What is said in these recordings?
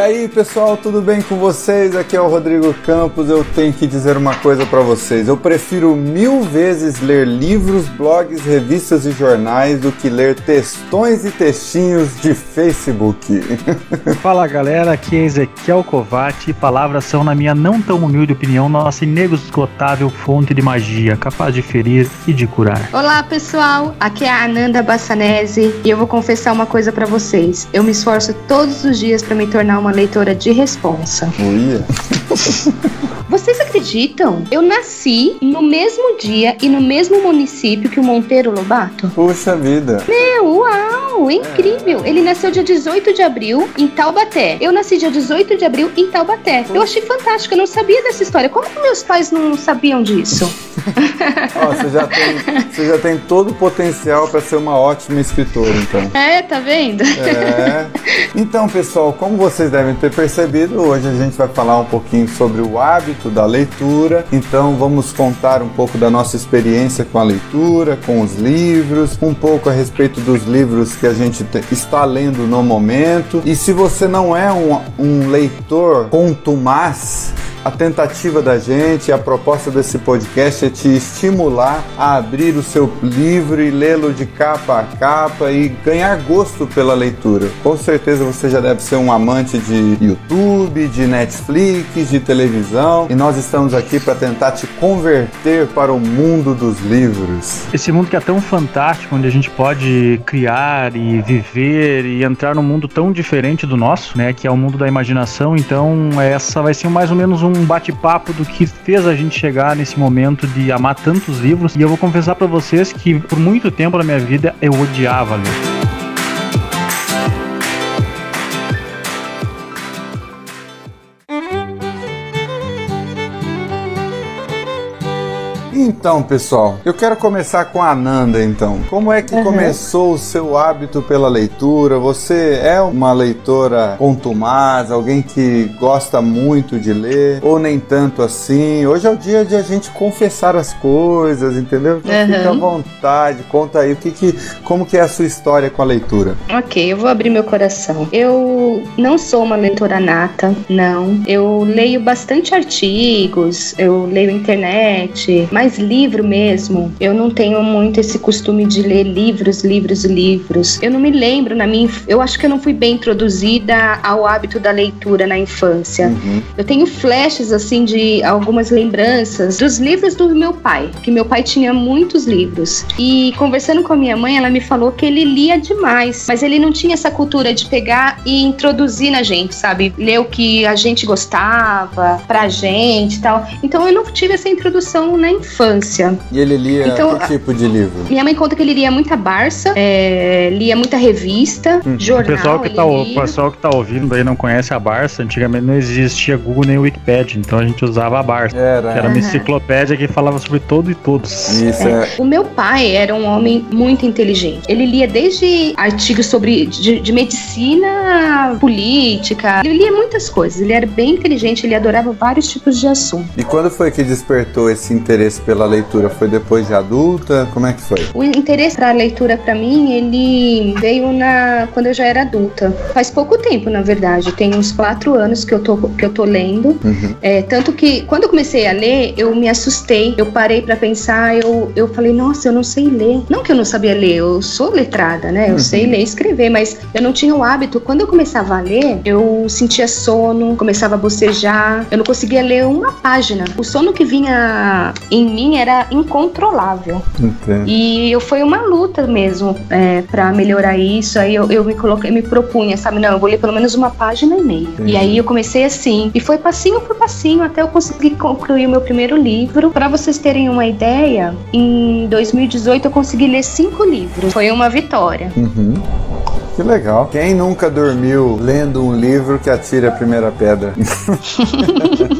aí, pessoal, tudo bem com vocês? Aqui é o Rodrigo Campos. Eu tenho que dizer uma coisa para vocês. Eu prefiro mil vezes ler livros, blogs, revistas e jornais do que ler textões e textinhos de Facebook. Fala galera, aqui é Ezequiel Covati. Palavras são, na minha não tão humilde opinião, nossa inesgotável fonte de magia, capaz de ferir e de curar. Olá pessoal, aqui é a Ananda Bassanese e eu vou confessar uma coisa para vocês. Eu me esforço todos os dias para me tornar uma leitora de responsa. Uia. Vocês acreditam? Eu nasci no mesmo dia e no mesmo município que o Monteiro Lobato? Puxa vida. Meu, uau, incrível. Ele nasceu dia 18 de abril em Taubaté. Eu nasci dia 18 de abril em Taubaté. Eu achei fantástico, eu não sabia dessa história. Como que meus pais não sabiam disso? Ó, você, já tem, você já tem todo o potencial para ser uma ótima escritora, então. É, tá vendo? É. Então, pessoal, como vocês devem ter percebido, hoje a gente vai falar um pouquinho sobre o hábito da leitura. Então, vamos contar um pouco da nossa experiência com a leitura, com os livros, um pouco a respeito dos livros que a gente está lendo no momento. E se você não é um, um leitor contumaz, a tentativa da gente, a proposta desse podcast é te estimular a abrir o seu livro e lê-lo de capa a capa e ganhar gosto pela leitura. Com certeza você já deve ser um amante de YouTube, de Netflix, de televisão e nós estamos aqui para tentar te converter para o mundo dos livros. Esse mundo que é tão fantástico, onde a gente pode criar e viver e entrar num mundo tão diferente do nosso, né, que é o mundo da imaginação. Então, essa vai ser mais ou menos um um bate-papo do que fez a gente chegar nesse momento de amar tantos livros. E eu vou confessar para vocês que por muito tempo na minha vida eu odiava ler. Então, pessoal, eu quero começar com a Ananda, então. Como é que uhum. começou o seu hábito pela leitura? Você é uma leitora contumaz, alguém que gosta muito de ler, ou nem tanto assim? Hoje é o dia de a gente confessar as coisas, entendeu? Então uhum. fica à vontade, conta aí o que, que como que é a sua história com a leitura. Ok, eu vou abrir meu coração. Eu não sou uma leitora nata, não. Eu leio bastante artigos, eu leio internet, mas mas livro mesmo, eu não tenho muito esse costume de ler livros, livros, livros. Eu não me lembro na minha, eu acho que eu não fui bem introduzida ao hábito da leitura na infância. Uhum. Eu tenho flashes assim de algumas lembranças dos livros do meu pai, que meu pai tinha muitos livros. E conversando com a minha mãe, ela me falou que ele lia demais, mas ele não tinha essa cultura de pegar e introduzir na gente, sabe? Ler o que a gente gostava pra gente e tal. Então eu não tive essa introdução na infância infância. E ele lia então, que tipo de livro? Minha mãe conta que ele lia muita Barça, é, lia muita revista, hum. jornal. O pessoal, que tá, o pessoal que tá ouvindo aí não conhece a Barça, antigamente não existia Google nem Wikipedia, então a gente usava a Barça. Era, era uma enciclopédia que falava sobre todo e todos. Isso é. é. O meu pai era um homem muito inteligente. Ele lia desde artigos sobre de, de medicina, política, ele lia muitas coisas. Ele era bem inteligente, ele adorava vários tipos de assunto. E quando foi que despertou esse interesse pela leitura? Foi depois de adulta? Como é que foi? O interesse para a leitura para mim, ele veio na quando eu já era adulta. Faz pouco tempo, na verdade. Tem uns quatro anos que eu tô, que eu tô lendo. Uhum. É, tanto que quando eu comecei a ler, eu me assustei. Eu parei para pensar, eu, eu falei, nossa, eu não sei ler. Não que eu não sabia ler, eu sou letrada, né? Eu uhum. sei ler e escrever, mas eu não tinha o hábito. Quando eu começava a ler, eu sentia sono, começava a bocejar, eu não conseguia ler uma página. O sono que vinha em mim mim era incontrolável. Entendo. E eu, foi uma luta mesmo é, para melhorar isso. Aí eu, eu me coloquei, me propunha, sabe? Não, eu vou ler pelo menos uma página e meia. Entendi. E aí eu comecei assim. E foi passinho por passinho até eu conseguir concluir o meu primeiro livro. Para vocês terem uma ideia, em 2018 eu consegui ler cinco livros. Foi uma vitória. Uhum. Que legal. Quem nunca dormiu lendo um livro que atira a primeira pedra?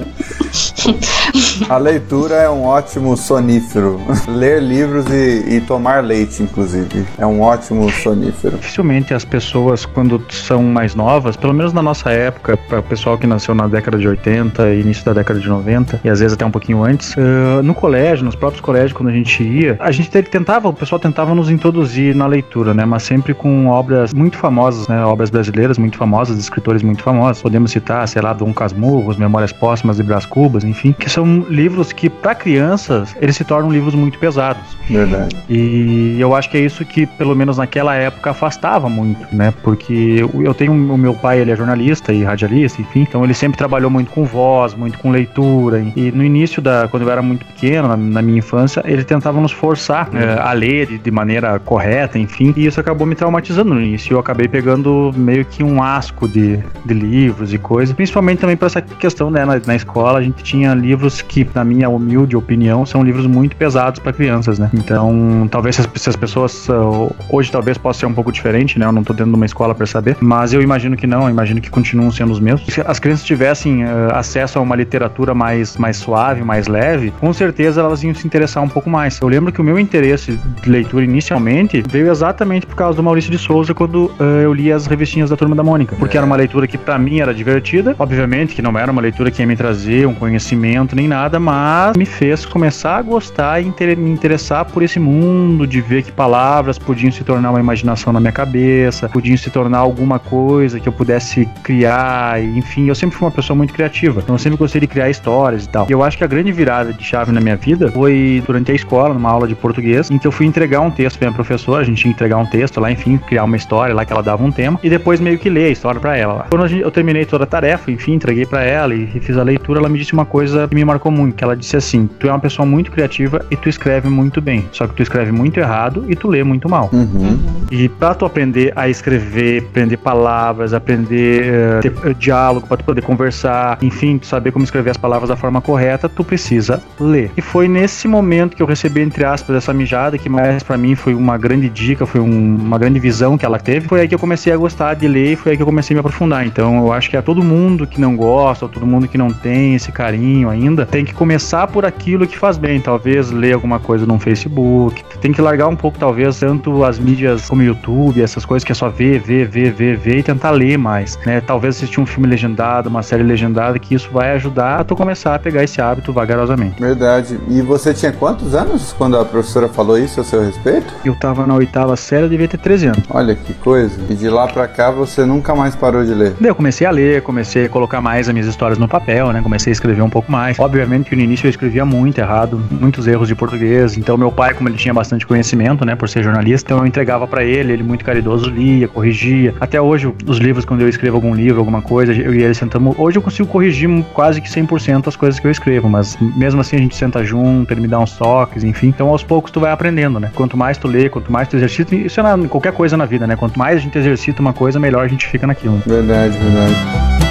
A leitura é um ótimo sonífero. Ler livros e, e, tomar leite, inclusive, é um ótimo sonífero. Dificilmente as pessoas, quando são mais novas, pelo menos na nossa época, para o pessoal que nasceu na década de 80 e início da década de 90, e às vezes até um pouquinho antes, uh, no colégio, nos próprios colégios, quando a gente ia, a gente tentava, o pessoal tentava nos introduzir na leitura, né? Mas sempre com obras muito famosas, né? Obras brasileiras muito famosas, escritores muito famosos. Podemos citar, sei lá, Dom Casmurro, Memórias Póstumas de Brás Cubas, enfim, que são livros que, para crianças, eles se tornam livros muito pesados. Verdade. E eu acho que é isso que, pelo menos naquela época, afastava muito, né? Porque eu tenho o meu pai, ele é jornalista e radialista, enfim, então ele sempre trabalhou muito com voz, muito com leitura. E no início da, quando eu era muito pequeno, na, na minha infância, ele tentava nos forçar é, a ler de, de, maneira correta, enfim, e isso acabou me traumatizando no início. Eu acabei pegando meio que um asco de, de livros e coisas, principalmente também para essa questão, né? Na, na escola a gente tinha livros que, na minha humilde opinião, são livros muito pesados para crianças, né? Então, talvez se as, pessoas uh, hoje talvez possa ser um pouco diferente, né? Eu não tô dentro de uma escola para saber, mas eu imagino que não, eu imagino que continuam sendo os mesmos. Se as crianças tivessem uh, acesso a uma literatura mais, mais suave, mais leve, com certeza elas iam se interessar um pouco mais. Eu lembro que o meu interesse de leitura inicialmente veio exatamente por causa do Maurício de Souza quando uh, eu li as revistinhas da Turma da Mônica, porque era uma leitura que para mim era divertida, obviamente que não era uma leitura que ia me trazer um conhecimento nem nada, mas me fez começar a gostar e me interessar por esse mundo, de ver que palavras podiam se tornar uma imaginação na minha cabeça, podiam se tornar alguma coisa que eu pudesse criar, enfim, eu sempre fui uma pessoa muito criativa, então eu sempre gostei de criar histórias e tal. E eu acho que a grande virada de chave na minha vida foi durante a escola, numa aula de português, em que eu fui entregar um texto pra minha professora, a gente tinha que entregar um texto lá, enfim, criar uma história lá que ela dava um tema, e depois meio que ler a história para ela lá. Quando eu terminei toda a tarefa, enfim, entreguei para ela e fiz a leitura, ela me disse uma coisa que me marcou muito, que ela disse assim, tu é uma pessoa muito criativa e tu escreve muito bem, só que tu escreve muito errado e tu lê muito mal. Uhum. E pra tu aprender a escrever, aprender palavras, aprender uh, ter uh, diálogo, pra tu poder conversar, enfim, tu saber como escrever as palavras da forma correta, tu precisa ler. E foi nesse momento que eu recebi, entre aspas, essa mijada, que mais para mim foi uma grande dica, foi um, uma grande visão que ela teve. Foi aí que eu comecei a gostar de ler e foi aí que eu comecei a me aprofundar. Então eu acho que é todo mundo que não gosta, todo mundo que não tem esse carinho ainda, tem que começar por aquilo que faz bem. Talvez ler alguma coisa no Facebook, tem que largar um pouco, talvez, tanto as mídias como YouTube, essas coisas que é só ver, ver, ver, ver, ver e tentar ler mais, né? Talvez assistir um filme legendado, uma série legendada, que isso vai ajudar a tu começar a pegar esse hábito vagarosamente. Verdade. E você tinha quantos anos quando a professora falou isso a seu respeito? Eu tava na oitava série, eu devia ter 13 anos. Olha que coisa. E de lá pra cá você nunca mais parou de ler? Daí eu comecei a ler, comecei a colocar mais as minhas histórias no papel, né? Comecei a escrever um pouco mais. Obviamente que no início eu escrevia muito errado, muitos erros de português. Então meu pai, como ele tinha bastante conhecimento, né, por ser jornalista, então eu entregava para ele, ele muito caridoso lia, corrigia. Até hoje os livros quando eu escrevo algum livro, alguma coisa, eu e ele sentamos, hoje eu consigo corrigir quase que 100% as coisas que eu escrevo, mas mesmo assim a gente senta junto, ele me dá uns toques, enfim. Então aos poucos tu vai aprendendo, né? Quanto mais tu lê, quanto mais tu exercita, isso é na, qualquer coisa na vida, né? Quanto mais a gente exercita uma coisa, melhor a gente fica naquilo. Verdade, verdade.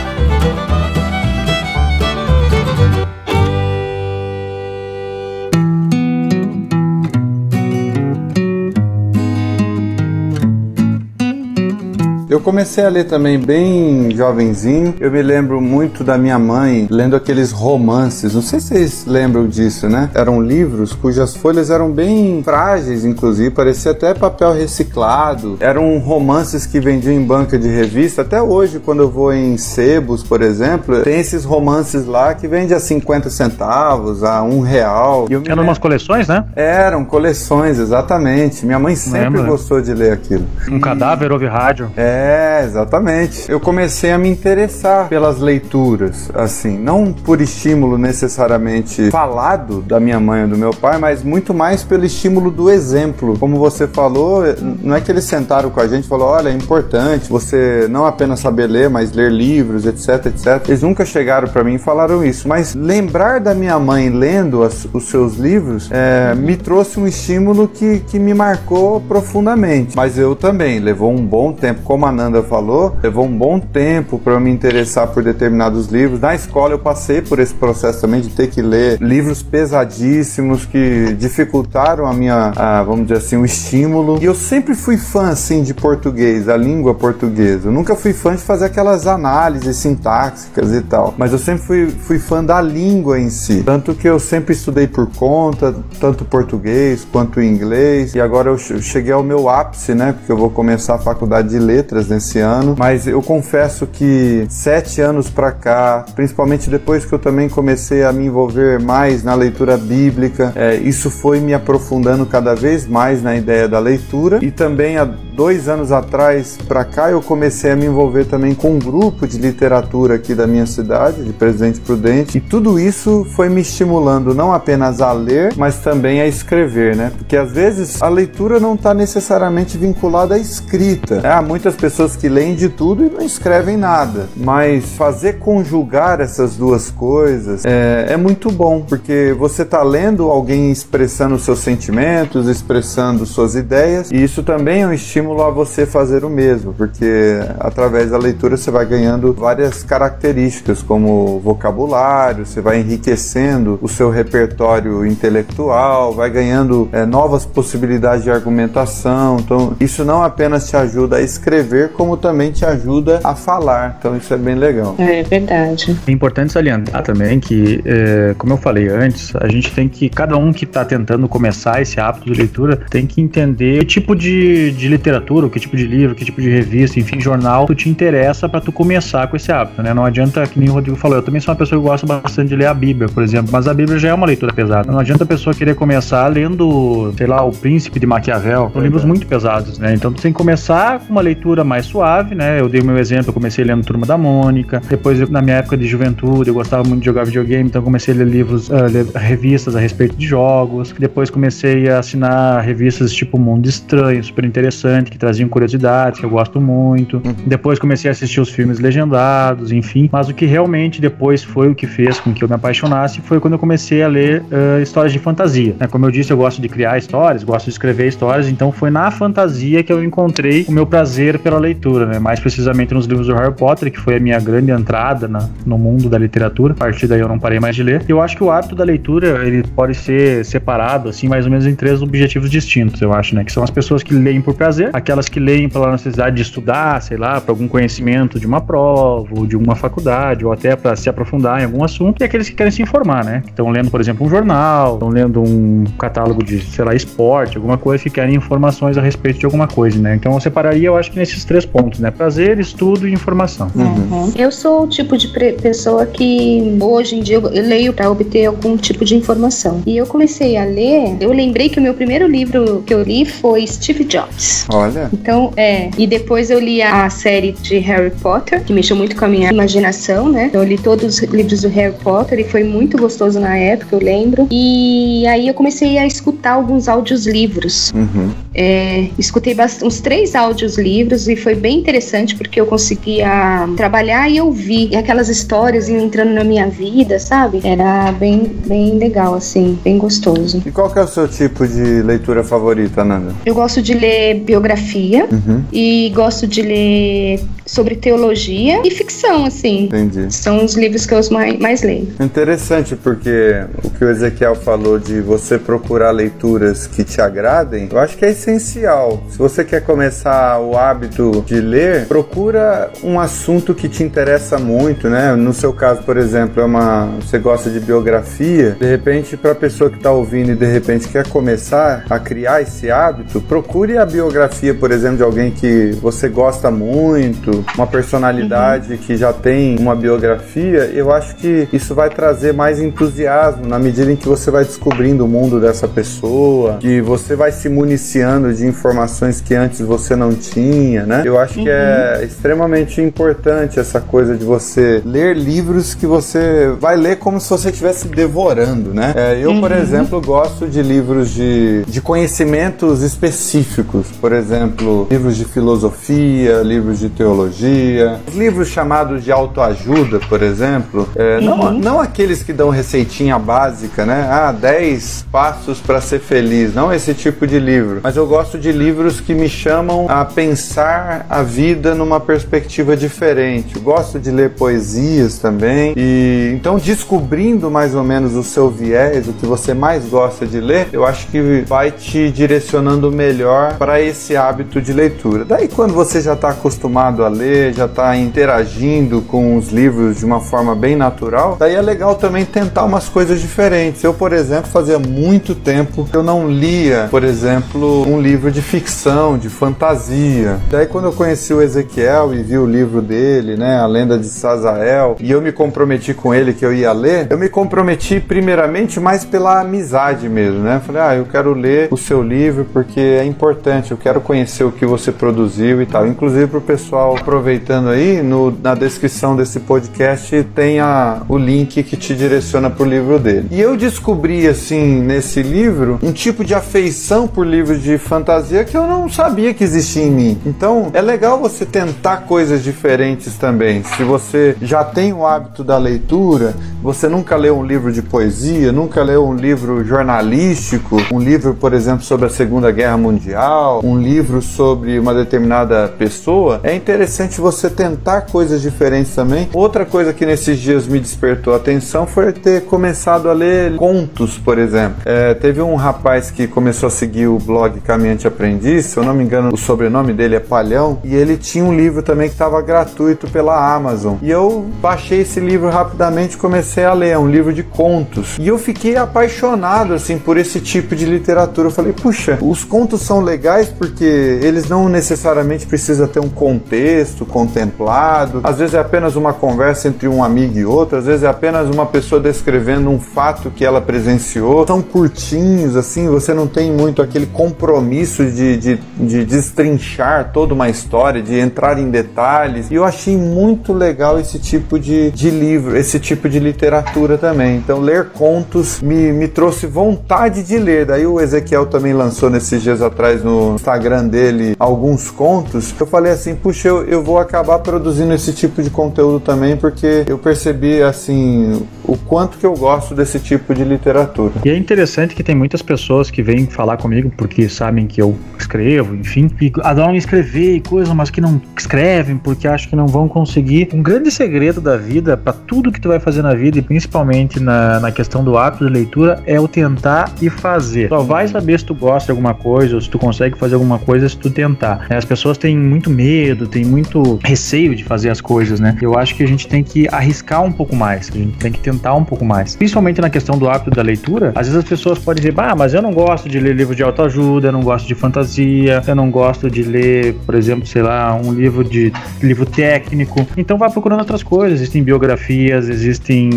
Eu comecei a ler também bem jovenzinho. Eu me lembro muito da minha mãe lendo aqueles romances. Não sei se vocês lembram disso, né? Eram livros cujas folhas eram bem frágeis, inclusive, parecia até papel reciclado. Eram romances que vendiam em banca de revista. Até hoje, quando eu vou em sebos, por exemplo, tem esses romances lá que vende a 50 centavos, a um real. Eram umas coleções, né? Eram coleções, exatamente. Minha mãe sempre Lembra. gostou de ler aquilo. Um e... cadáver ouve rádio. É, é, exatamente. Eu comecei a me interessar pelas leituras, assim, não por estímulo necessariamente falado da minha mãe ou do meu pai, mas muito mais pelo estímulo do exemplo. Como você falou, não é que eles sentaram com a gente e falaram: olha, é importante você não apenas saber ler, mas ler livros, etc, etc. Eles nunca chegaram para mim e falaram isso, mas lembrar da minha mãe lendo as, os seus livros é, me trouxe um estímulo que, que me marcou profundamente. Mas eu também, levou um bom tempo, como a Nanda falou, levou um bom tempo para me interessar por determinados livros. Na escola eu passei por esse processo também de ter que ler livros pesadíssimos que dificultaram a minha, a, vamos dizer assim, o estímulo. E eu sempre fui fã, assim, de português, a língua portuguesa. Eu nunca fui fã de fazer aquelas análises sintáxicas e tal, mas eu sempre fui, fui fã da língua em si. Tanto que eu sempre estudei por conta, tanto português quanto inglês. E agora eu cheguei ao meu ápice, né? Porque eu vou começar a faculdade de letras nesse ano. Mas eu confesso que sete anos para cá, principalmente depois que eu também comecei a me envolver mais na leitura bíblica, é, isso foi me aprofundando cada vez mais na ideia da leitura. E também há dois anos atrás para cá eu comecei a me envolver também com um grupo de literatura aqui da minha cidade, de Presidente Prudente. E tudo isso foi me estimulando não apenas a ler, mas também a escrever, né? Porque às vezes a leitura não está necessariamente vinculada à escrita. Há muitas pessoas que leem de tudo e não escrevem nada, mas fazer conjugar essas duas coisas é, é muito bom, porque você está lendo alguém expressando seus sentimentos, expressando suas ideias, e isso também é um estímulo a você fazer o mesmo, porque através da leitura você vai ganhando várias características, como vocabulário, você vai enriquecendo o seu repertório intelectual, vai ganhando é, novas possibilidades de argumentação. Então, isso não apenas te ajuda a escrever, como também te ajuda a falar. Então, isso é bem legal. É verdade. É importante salientar também que, é, como eu falei antes, a gente tem que, cada um que está tentando começar esse hábito de leitura, tem que entender que tipo de, de literatura, que tipo de livro, que tipo de revista, enfim, jornal, tu te interessa para tu começar com esse hábito, né? Não adianta, que nem o Rodrigo falou, eu também sou uma pessoa que gosta bastante de ler a Bíblia, por exemplo, mas a Bíblia já é uma leitura pesada. Não adianta a pessoa querer começar lendo, sei lá, O Príncipe de Maquiavel, são livros muito pesados, né? Então tu tem que começar com uma leitura mais suave, né? Eu dei o meu exemplo, eu comecei lendo Turma da Mônica, depois na minha época de juventude eu gostava muito de jogar videogame, então comecei a ler livros, uh, ler revistas a respeito de jogos, depois comecei a assinar revistas tipo Mundo Estranho, super interessante, que traziam curiosidades, que eu gosto muito. Uhum. Depois comecei a assistir os filmes legendados, enfim. Mas o que realmente depois foi o que fez com que eu me apaixonasse foi quando eu comecei a ler uh, histórias de fantasia. Né? Como eu disse, eu gosto de criar histórias, gosto de escrever histórias, então foi na fantasia que eu encontrei o meu prazer pela leitura, né? mais precisamente nos livros do Harry Potter, que foi a minha grande entrada na, no mundo da literatura. A partir daí eu não parei mais de ler. Eu acho que o hábito da leitura ele pode ser separado, assim, mais ou menos em três objetivos distintos, eu acho, né? Que são as pessoas que leem por prazer, aquelas que leem pela necessidade de estudar, sei lá, para algum conhecimento de uma prova ou de uma faculdade, ou até para se aprofundar em algum assunto, e aqueles que querem se informar, né? Estão lendo, por exemplo, um jornal, estão lendo um catálogo de, sei lá, esporte, alguma coisa que querem informações a respeito de alguma coisa, né? Então eu separaria, eu acho que nesses três pontos, né? Prazer, estudo e informação. Uhum. Eu sou o tipo de pessoa que hoje em dia eu leio para obter algum tipo de informação. E eu comecei a ler, eu lembrei que o meu primeiro livro que eu li foi Steve Jobs. Olha. Então, é. E depois eu li a série de Harry Potter, que mexeu muito com a minha imaginação, né? Então, eu li todos os livros do Harry Potter e foi muito gostoso na época, eu lembro. E aí eu comecei a escutar alguns áudios livros. Uhum. É, escutei uns três áudios livros e foi bem interessante porque eu conseguia trabalhar e ouvir. E aquelas histórias entrando na minha vida, sabe? Era bem, bem legal, assim, bem gostoso. E qual que é o seu tipo de leitura favorita, Nanda? Eu gosto de ler biografia uhum. e gosto de ler sobre teologia e ficção, assim. Entendi. São os livros que eu mais, mais leio. Interessante, porque o que o Ezequiel falou de você procurar leituras que te agradem, eu acho que é essencial. Se você quer começar o hábito de ler, procura um assunto que te interessa muito, né? No seu caso, por exemplo, é uma você gosta de biografia, de repente para a pessoa que está ouvindo e de repente quer começar a criar esse hábito, procure a biografia, por exemplo, de alguém que você gosta muito, uma personalidade uhum. que já tem uma biografia. Eu acho que isso vai trazer mais entusiasmo na medida em que você vai descobrindo o mundo dessa pessoa, que você vai se municiando de informações que antes você não tinha, né? Eu acho uhum. que é uhum. extremamente importante essa coisa de você ler livros que você vai ler como se você estivesse devorando, né? É, eu, uhum. por exemplo, gosto de livros de, de conhecimentos específicos, por exemplo, livros de filosofia, livros de teologia psicologia, livros chamados de autoajuda, por exemplo, é, uhum. não, não aqueles que dão receitinha básica, né? Ah, 10 passos para ser feliz, não esse tipo de livro, mas eu gosto de livros que me chamam a pensar a vida numa perspectiva diferente. Eu gosto de ler poesias também e então descobrindo mais ou menos o seu viés, o que você mais gosta de ler, eu acho que vai te direcionando melhor para esse hábito de leitura. Daí quando você já está acostumado a ler, já está interagindo com os livros de uma forma bem natural, daí é legal também tentar umas coisas diferentes. Eu, por exemplo, fazia muito tempo que eu não lia, por exemplo, um livro de ficção, de fantasia. Daí quando eu conheci o Ezequiel e vi o livro dele, né, A Lenda de Sazael, e eu me comprometi com ele que eu ia ler, eu me comprometi primeiramente mais pela amizade mesmo, né? Falei, ah, eu quero ler o seu livro porque é importante, eu quero conhecer o que você produziu e tal. Inclusive para o pessoal aproveitando aí, no, na descrição desse podcast tem a, o link que te direciona para o livro dele. E eu descobri assim nesse livro um tipo de afeição por livros de fantasia que eu não sabia que existia em mim. Então é legal você tentar coisas diferentes também. Se você já tem o hábito da leitura, você nunca leu um livro de poesia, nunca leu um livro jornalístico, um livro, por exemplo, sobre a Segunda Guerra Mundial, um livro sobre uma determinada pessoa, é interessante você tentar coisas diferentes também. Outra coisa que nesses dias me despertou a atenção foi ter começado a ler contos, por exemplo. É, teve um rapaz que começou a seguir o blog Caminhante Aprendiz, se eu não me engano, o sobrenome dele é Palhão, e ele tinha um livro também que estava gratuito pela Amazon. E eu baixei esse livro rapidamente e comecei a ler, é um livro de contos. E eu fiquei apaixonado assim por esse tipo de literatura. Eu falei, puxa, os contos são legais porque eles não necessariamente precisam ter um contexto contemplado. Às vezes é apenas uma conversa entre um amigo e outro, às vezes é apenas uma pessoa descrevendo um fato que ela presenciou. São curtinhos, assim, você não tem muito aquele compromisso de, de, de destrinchar toda uma história, de entrar em detalhes. E eu achei muito legal esse tipo de, de livro, esse tipo de literatura também. Então, ler contos me, me trouxe vontade de ler. Daí o Ezequiel também lançou nesses dias atrás no Instagram dele alguns contos. Eu falei assim, puxa, eu, eu vou acabar produzindo esse tipo de conteúdo também, porque eu percebi assim o quanto que eu gosto desse tipo de literatura. E é interessante que tem muitas pessoas que vêm falar comigo porque sabem que eu escrevo, enfim, e adoram escrever e coisas, mas que não escrevem porque acham que não vão conseguir. Um grande segredo da vida, para tudo que tu vai fazer na vida e principalmente na, na questão do hábito de leitura, é o tentar e fazer. Só vai saber se tu gosta de alguma coisa ou se tu consegue fazer alguma coisa se tu tentar. As pessoas têm muito medo, têm muito receio de fazer as coisas, né? Eu acho que a gente tem que arriscar um pouco mais, a gente tem que tentar um pouco mais. Principalmente na questão do hábito da leitura, às vezes as pessoas podem dizer, ah, mas eu não gosto de ler livro de autoajuda, eu não gosto de fantasia, eu não gosto de ler, por exemplo, sei lá, um livro de livro técnico. Então vai procurando outras coisas. Existem biografias, existem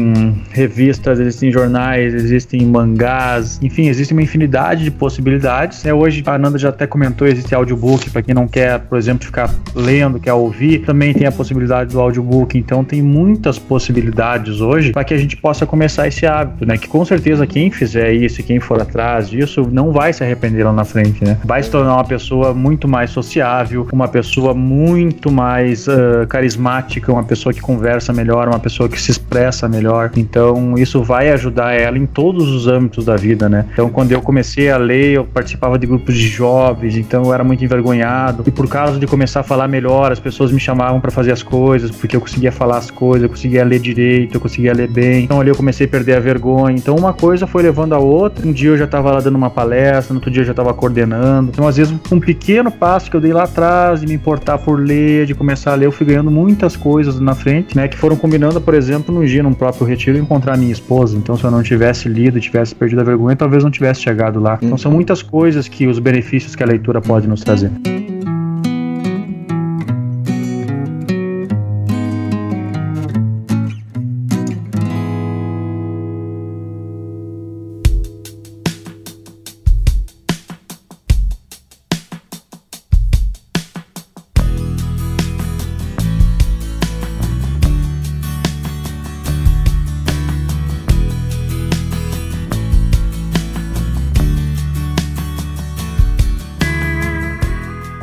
revistas, existem jornais, existem mangás, enfim, existe uma infinidade de possibilidades. É, hoje a Ananda já até comentou, existe audiobook para quem não quer, por exemplo, ficar lendo, quer ouvir. Também tem a possibilidade do audiobook. Então tem muitas possibilidades hoje para que a gente gente possa começar esse hábito, né? Que com certeza quem fizer isso, quem for atrás disso, não vai se arrepender lá na frente, né? Vai se tornar uma pessoa muito mais sociável, uma pessoa muito mais uh, carismática, uma pessoa que conversa melhor, uma pessoa que se expressa melhor. Então, isso vai ajudar ela em todos os âmbitos da vida, né? Então, quando eu comecei a ler, eu participava de grupos de jovens, então eu era muito envergonhado. E por causa de começar a falar melhor, as pessoas me chamavam para fazer as coisas, porque eu conseguia falar as coisas, eu conseguia ler direito, eu conseguia ler bem. Então ali eu comecei a perder a vergonha. Então uma coisa foi levando a outra. Um dia eu já estava lá dando uma palestra, no outro dia eu já estava coordenando. Então às vezes um pequeno passo que eu dei lá atrás de me importar por ler, de começar a ler, eu fui ganhando muitas coisas na frente, né, que foram combinando, por exemplo, no dia num próprio retiro encontrar minha esposa. Então se eu não tivesse lido, tivesse perdido a vergonha, talvez não tivesse chegado lá. Então são muitas coisas que os benefícios que a leitura pode nos trazer.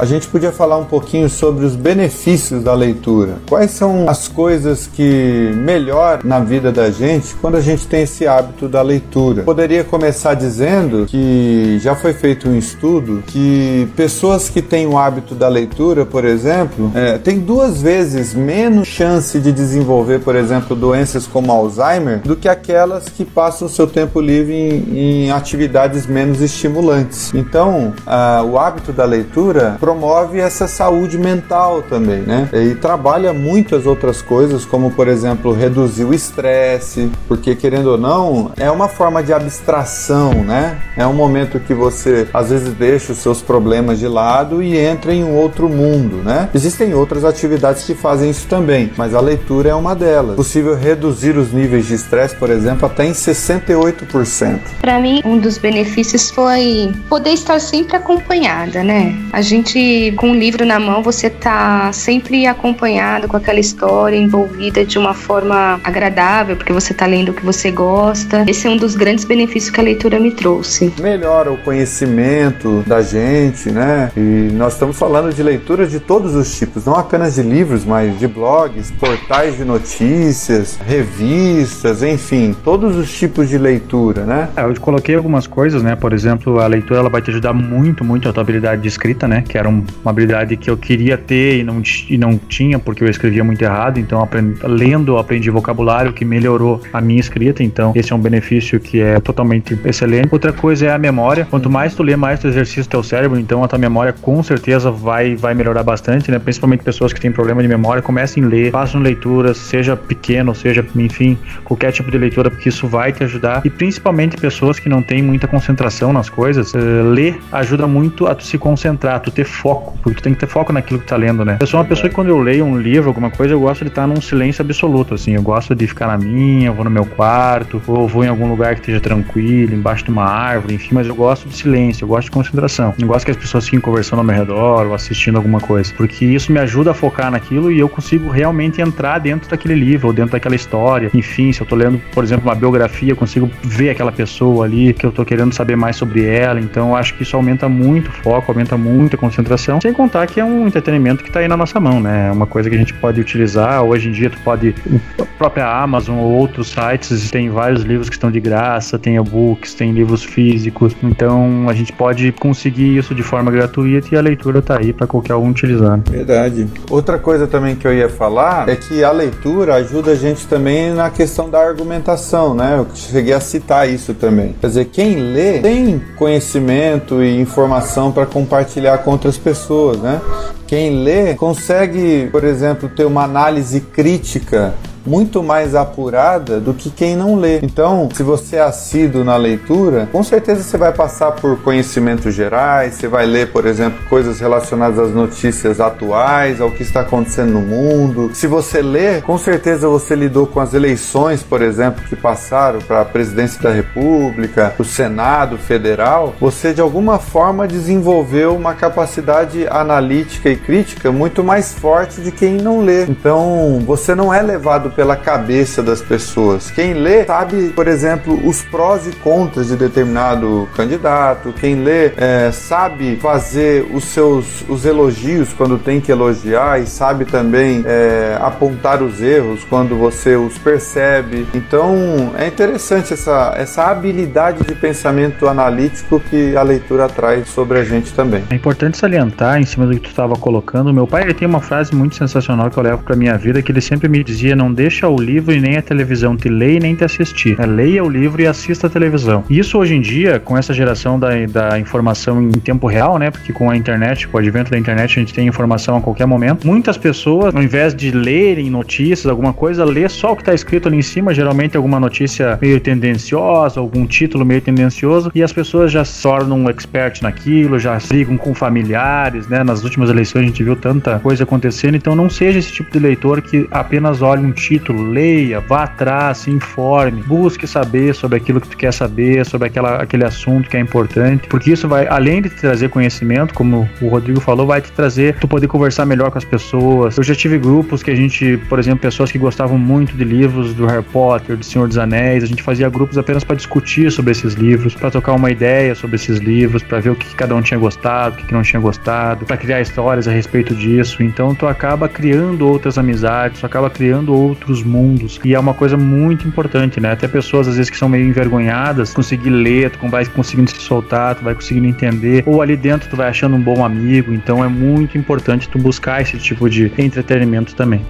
Gente podia falar um pouquinho sobre os benefícios da leitura. Quais são as coisas que melhoram na vida da gente quando a gente tem esse hábito da leitura? Poderia começar dizendo que já foi feito um estudo que pessoas que têm o hábito da leitura, por exemplo, é, têm duas vezes menos chance de desenvolver, por exemplo, doenças como Alzheimer do que aquelas que passam o seu tempo livre em, em atividades menos estimulantes. Então, a, o hábito da leitura promove essa saúde mental também, né? E trabalha muitas outras coisas, como por exemplo reduzir o estresse, porque querendo ou não, é uma forma de abstração, né? É um momento que você às vezes deixa os seus problemas de lado e entra em um outro mundo, né? Existem outras atividades que fazem isso também, mas a leitura é uma delas. É possível reduzir os níveis de estresse, por exemplo, até em 68%. Para mim, um dos benefícios foi poder estar sempre acompanhada, né? A gente com um livro na mão, você tá sempre acompanhado com aquela história envolvida de uma forma agradável, porque você tá lendo o que você gosta. Esse é um dos grandes benefícios que a leitura me trouxe. Melhora o conhecimento da gente, né? E nós estamos falando de leitura de todos os tipos, não apenas de livros, mas de blogs, portais de notícias, revistas, enfim, todos os tipos de leitura, né? É, eu coloquei algumas coisas, né? Por exemplo, a leitura ela vai te ajudar muito, muito a tua habilidade de escrita, né? Que era uma habilidade que eu queria ter e não, e não tinha porque eu escrevia muito errado. Então, aprendi, lendo, eu aprendi vocabulário que melhorou a minha escrita. Então, esse é um benefício que é totalmente excelente. Outra coisa é a memória. Quanto mais tu lê, mais tu exercita o teu cérebro. Então, a tua memória com certeza vai, vai melhorar bastante, né? Principalmente pessoas que têm problema de memória, comecem a ler, façam leituras, seja pequeno, seja, enfim, qualquer tipo de leitura, porque isso vai te ajudar. E principalmente pessoas que não têm muita concentração nas coisas, uh, ler ajuda muito a tu se concentrar, tu ter foco, porque tu tem que ter foco naquilo que tá lendo, né? Eu sou uma pessoa que quando eu leio um livro, alguma coisa, eu gosto de estar num silêncio absoluto, assim. Eu gosto de ficar na minha, eu vou no meu quarto, ou vou em algum lugar que esteja tranquilo, embaixo de uma árvore, enfim, mas eu gosto de silêncio, eu gosto de concentração. Não gosto que as pessoas fiquem conversando ao meu redor ou assistindo alguma coisa, porque isso me ajuda a focar naquilo e eu consigo realmente entrar dentro daquele livro ou dentro daquela história. Enfim, se eu tô lendo, por exemplo, uma biografia, eu consigo ver aquela pessoa ali que eu tô querendo saber mais sobre ela. Então, eu acho que isso aumenta muito o foco, aumenta muito a concentração. Sem contar que é um entretenimento que tá aí na nossa mão, né? É uma coisa que a gente pode utilizar. Hoje em dia, tu pode. A própria Amazon ou outros sites tem vários livros que estão de graça, tem e-books, tem livros físicos. Então, a gente pode conseguir isso de forma gratuita e a leitura tá aí para qualquer um utilizar. Verdade. Outra coisa também que eu ia falar é que a leitura ajuda a gente também na questão da argumentação, né? Eu cheguei a citar isso também. Quer dizer, quem lê tem conhecimento e informação para compartilhar com outras pessoas, né? Quem lê consegue, por exemplo, ter uma análise crítica muito mais apurada do que quem não lê. Então, se você é assíduo na leitura, com certeza você vai passar por conhecimentos gerais, você vai ler, por exemplo, coisas relacionadas às notícias atuais, ao que está acontecendo no mundo. Se você lê, com certeza você lidou com as eleições, por exemplo, que passaram para a presidência da República, o Senado Federal. Você de alguma forma desenvolveu uma capacidade analítica e crítica muito mais forte de quem não lê. Então, você não é levado pela cabeça das pessoas. Quem lê sabe, por exemplo, os prós e contras de determinado candidato. Quem lê é, sabe fazer os seus os elogios quando tem que elogiar e sabe também é, apontar os erros quando você os percebe. Então é interessante essa, essa habilidade de pensamento analítico que a leitura traz sobre a gente também. É importante salientar em cima do que tu estava colocando. Meu pai ele tem uma frase muito sensacional que eu levo para minha vida que ele sempre me dizia: não deixa o livro e nem a televisão te ler e nem te assistir. É, leia o livro e assista a televisão. Isso hoje em dia, com essa geração da, da informação em tempo real, né? Porque com a internet, com o advento da internet, a gente tem informação a qualquer momento. Muitas pessoas, ao invés de lerem notícias, alguma coisa, lê só o que está escrito ali em cima, geralmente alguma notícia meio tendenciosa, algum título meio tendencioso, e as pessoas já se tornam um expert naquilo, já ligam com familiares, né? Nas últimas eleições a gente viu tanta coisa acontecendo, então não seja esse tipo de leitor que apenas olha um título título, leia, vá atrás, se informe, busque saber sobre aquilo que tu quer saber, sobre aquela, aquele assunto que é importante, porque isso vai, além de te trazer conhecimento, como o Rodrigo falou, vai te trazer tu poder conversar melhor com as pessoas. Eu já tive grupos que a gente, por exemplo, pessoas que gostavam muito de livros do Harry Potter, do Senhor dos Anéis, a gente fazia grupos apenas para discutir sobre esses livros, para trocar uma ideia sobre esses livros, para ver o que cada um tinha gostado, o que não tinha gostado, para criar histórias a respeito disso. Então tu acaba criando outras amizades, tu acaba criando outros mundos. E é uma coisa muito importante, né? Até pessoas às vezes que são meio envergonhadas, conseguir ler, tu vai conseguindo se soltar, tu vai conseguindo entender, ou ali dentro tu vai achando um bom amigo. Então é muito importante tu buscar esse tipo de entretenimento também.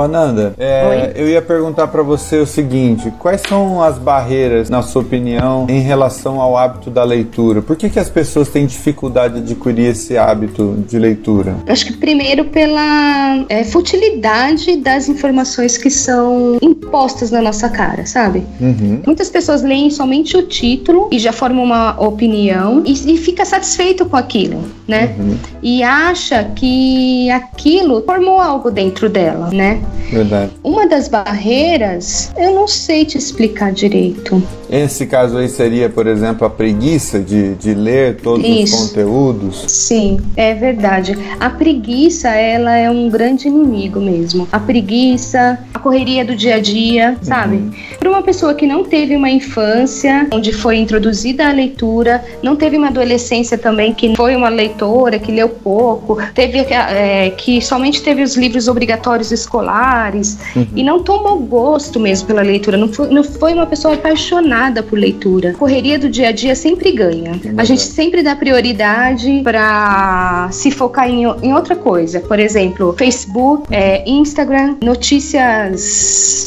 Ô Ananda, é, eu ia perguntar para você o seguinte: quais são as barreiras, na sua opinião, em relação ao hábito da leitura? Por que, que as pessoas têm dificuldade de adquirir esse hábito de leitura? Acho que primeiro pela é, futilidade das informações que são impostas na nossa cara, sabe? Uhum. Muitas pessoas leem somente o título e já formam uma opinião e, e fica satisfeito com aquilo, né? Uhum. E acha que aquilo formou algo dentro dela, né? Verdade. Uma das barreiras, eu não sei te explicar direito. Esse caso aí seria, por exemplo, a preguiça de, de ler todos Isso. os conteúdos? Sim, é verdade. A preguiça, ela é um grande inimigo mesmo. A preguiça, a correria do dia a dia, sabe? Uhum. Para uma pessoa que não teve uma infância onde foi introduzida a leitura, não teve uma adolescência também que foi uma leitora, que leu pouco, teve é, que somente teve os livros obrigatórios escolares uhum. e não tomou gosto mesmo pela leitura, não foi, não foi uma pessoa apaixonada nada por leitura. Correria do dia a dia sempre ganha. A gente sempre dá prioridade para se focar em, em, outra coisa. Por exemplo, Facebook, é, Instagram, notícias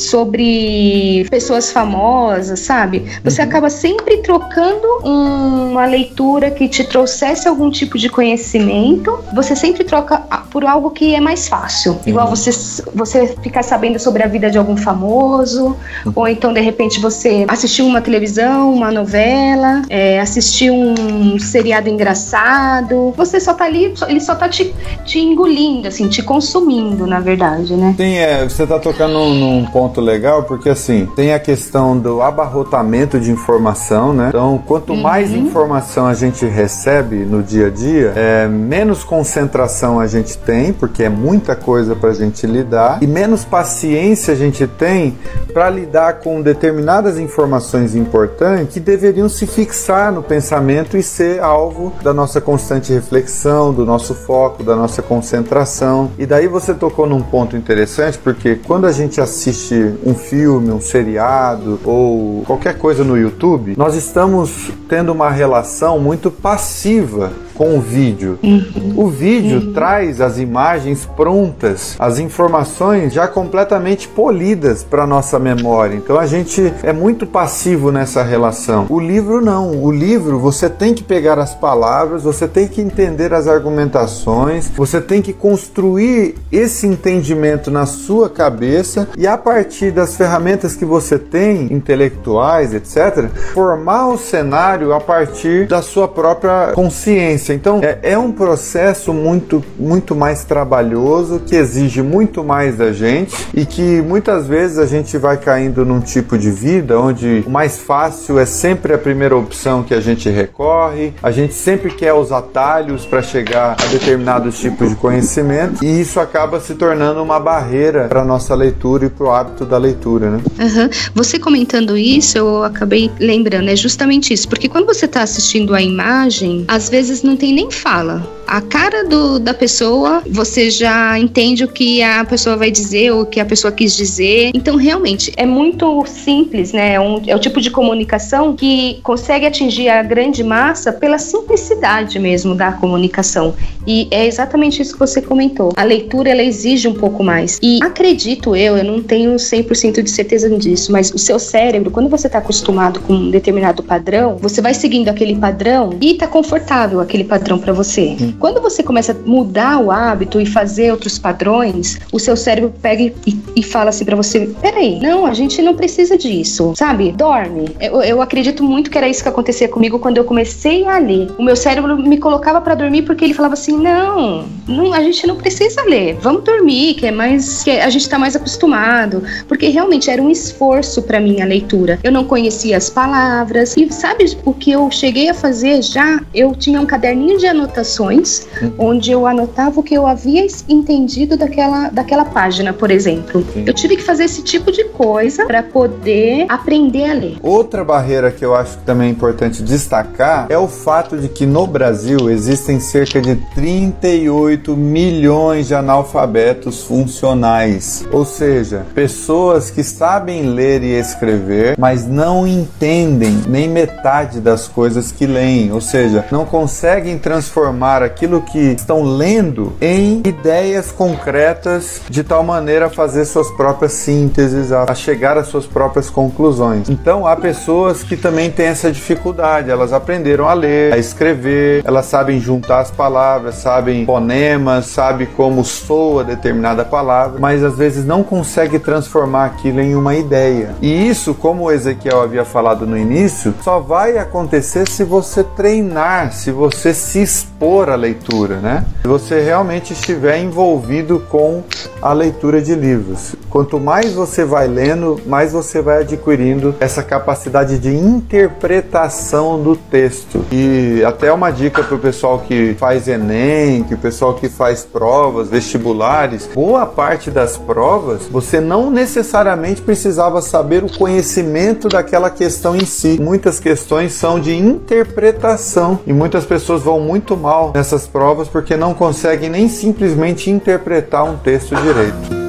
sobre pessoas famosas, sabe? Você uhum. acaba sempre trocando uma leitura que te trouxesse algum tipo de conhecimento. Você sempre troca por algo que é mais fácil. Uhum. Igual você, você ficar sabendo sobre a vida de algum famoso, uhum. ou então de repente você assistir uma televisão, uma novela, é, assistir um seriado engraçado. Você só tá ali, ele só tá te, te engolindo, assim, te consumindo, na verdade, né? Sim, é, você tá tocando num, num ponto legal, porque assim, tem a questão do abarrotamento de informação, né? Então, quanto uhum. mais informação a gente recebe no dia a dia, é, menos concentração a gente tem, porque é muita coisa pra gente lidar, e menos paciência a gente tem para lidar com determinadas informações importantes que deveriam se fixar no pensamento e ser alvo da nossa constante reflexão, do nosso foco, da nossa concentração. E daí você tocou num ponto interessante, porque quando a gente assiste um filme, um seriado ou qualquer coisa no YouTube, nós estamos tendo uma relação muito passiva com o vídeo. Uhum. O vídeo uhum. traz as imagens prontas, as informações já completamente polidas para nossa memória. Então a gente é muito passivo nessa relação. O livro não. O livro você tem que pegar as palavras, você tem que entender as argumentações, você tem que construir esse entendimento na sua cabeça e a partir das ferramentas que você tem, intelectuais, etc., formar o cenário a partir da sua própria consciência então é, é um processo muito, muito mais trabalhoso, que exige muito mais da gente e que muitas vezes a gente vai caindo num tipo de vida onde o mais fácil é sempre a primeira opção que a gente recorre, a gente sempre quer os atalhos para chegar a determinados tipos de conhecimento e isso acaba se tornando uma barreira para nossa leitura e para o hábito da leitura, né? Uhum. Você comentando isso, eu acabei lembrando, é justamente isso, porque quando você está assistindo a imagem, às vezes não não tem nem fala. A cara do, da pessoa, você já entende o que a pessoa vai dizer, o que a pessoa quis dizer. Então, realmente, é muito simples, né? É, um, é o tipo de comunicação que consegue atingir a grande massa pela simplicidade mesmo da comunicação. E é exatamente isso que você comentou. A leitura ela exige um pouco mais. E acredito eu, eu não tenho 100% de certeza disso, mas o seu cérebro, quando você está acostumado com um determinado padrão, você vai seguindo aquele padrão e tá confortável aquele padrão para você. Hum. Quando você começa a mudar o hábito e fazer outros padrões, o seu cérebro pega e, e fala assim para você: peraí, não, a gente não precisa disso, sabe? Dorme. Eu, eu acredito muito que era isso que acontecia comigo quando eu comecei a ler. O meu cérebro me colocava para dormir porque ele falava assim: não, não, a gente não precisa ler, vamos dormir, que é mais, que a gente tá mais acostumado. Porque realmente era um esforço para mim a leitura. Eu não conhecia as palavras e sabe o que eu cheguei a fazer já? Eu tinha um caderninho de anotações uhum. onde eu anotava o que eu havia entendido daquela, daquela página, por exemplo. Sim. Eu tive que fazer esse tipo de coisa para poder aprender a ler. Outra barreira que eu acho também é importante destacar é o fato de que no Brasil existem cerca de 38 milhões de analfabetos funcionais, ou seja, pessoas que sabem ler e escrever, mas não entendem nem metade das coisas que leem, ou seja, não conseguem transformar aquilo que estão lendo em ideias concretas de tal maneira a fazer suas próprias sínteses, a chegar às suas próprias conclusões. Então há pessoas que também têm essa dificuldade, elas aprenderam a ler, a escrever, elas sabem juntar as palavras, sabem fonemas, sabem como soa determinada palavra, mas às vezes não consegue transformar aquilo em uma ideia. E isso, como o Ezequiel havia falado no início, só vai acontecer se você treinar, se você se expor à leitura, né? Se você realmente estiver envolvido com a leitura de livros. Quanto mais você vai lendo, mais você vai adquirindo essa capacidade de interpretação do texto. E até uma dica para o pessoal que faz Enem, que o pessoal que faz provas, vestibulares, boa parte das provas você não necessariamente precisava saber o conhecimento daquela questão em si. Muitas questões são de interpretação e muitas pessoas vão muito mal nessas provas porque não conseguem nem simplesmente interpretar um texto direito.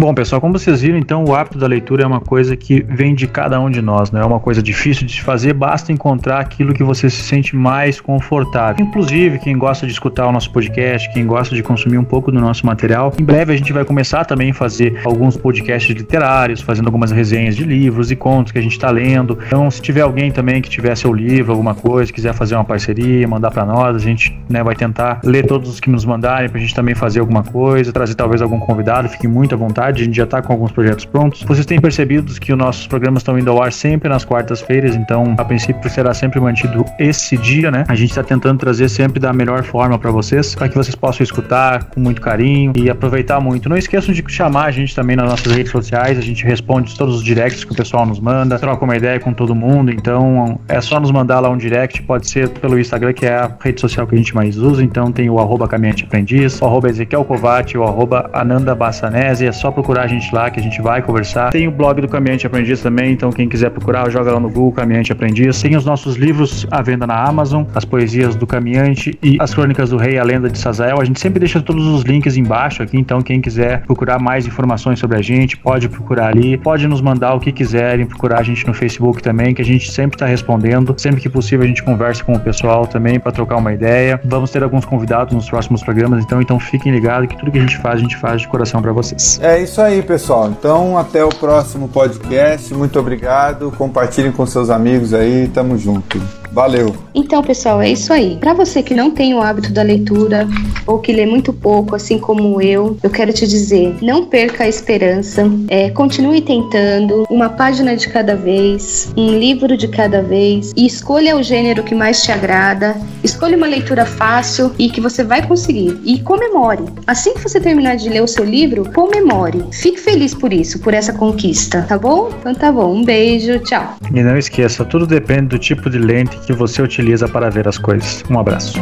Bom, pessoal, como vocês viram, então o hábito da leitura é uma coisa que vem de cada um de nós, não né? é uma coisa difícil de se fazer, basta encontrar aquilo que você se sente mais confortável. Inclusive, quem gosta de escutar o nosso podcast, quem gosta de consumir um pouco do nosso material, em breve a gente vai começar também a fazer alguns podcasts literários, fazendo algumas resenhas de livros e contos que a gente está lendo. Então, se tiver alguém também que tiver seu livro, alguma coisa, quiser fazer uma parceria, mandar para nós, a gente né, vai tentar ler todos os que nos mandarem para a gente também fazer alguma coisa, trazer talvez algum convidado, fique muito à vontade a gente já está com alguns projetos prontos. Vocês têm percebido que os nossos programas estão indo ao ar sempre nas quartas-feiras, então a princípio será sempre mantido esse dia, né? A gente está tentando trazer sempre da melhor forma para vocês, para que vocês possam escutar com muito carinho e aproveitar muito. Não esqueçam de chamar a gente também nas nossas redes sociais, a gente responde todos os directs que o pessoal nos manda, troca uma ideia com todo mundo, então é só nos mandar lá um direct, pode ser pelo Instagram, que é a rede social que a gente mais usa, então tem o arroba Caminhante Aprendiz, o arroba Ezequiel Covati, o arroba Ananda Bassanese, é só procurar a gente lá que a gente vai conversar. Tem o blog do Caminhante Aprendiz também, então quem quiser procurar, joga lá no Google Caminhante Aprendiz. Tem os nossos livros à venda na Amazon, as poesias do Caminhante e as crônicas do Rei, a lenda de Sazael. A gente sempre deixa todos os links embaixo aqui, então quem quiser procurar mais informações sobre a gente, pode procurar ali, pode nos mandar o que quiserem, procurar a gente no Facebook também, que a gente sempre está respondendo. Sempre que possível a gente conversa com o pessoal também para trocar uma ideia. Vamos ter alguns convidados nos próximos programas, então então fiquem ligados que tudo que a gente faz, a gente faz de coração para vocês. É isso isso aí, pessoal. Então, até o próximo podcast. Muito obrigado. Compartilhem com seus amigos aí. Tamo junto. Valeu. Então, pessoal, é isso aí. Para você que não tem o hábito da leitura ou que lê muito pouco, assim como eu, eu quero te dizer: não perca a esperança. É, continue tentando, uma página de cada vez, um livro de cada vez, e escolha o gênero que mais te agrada. Escolha uma leitura fácil e que você vai conseguir. E comemore. Assim que você terminar de ler o seu livro, comemore. Fique feliz por isso, por essa conquista, tá bom? Então tá bom. Um beijo, tchau. E não esqueça, tudo depende do tipo de lente que você utiliza para ver as coisas. Um abraço.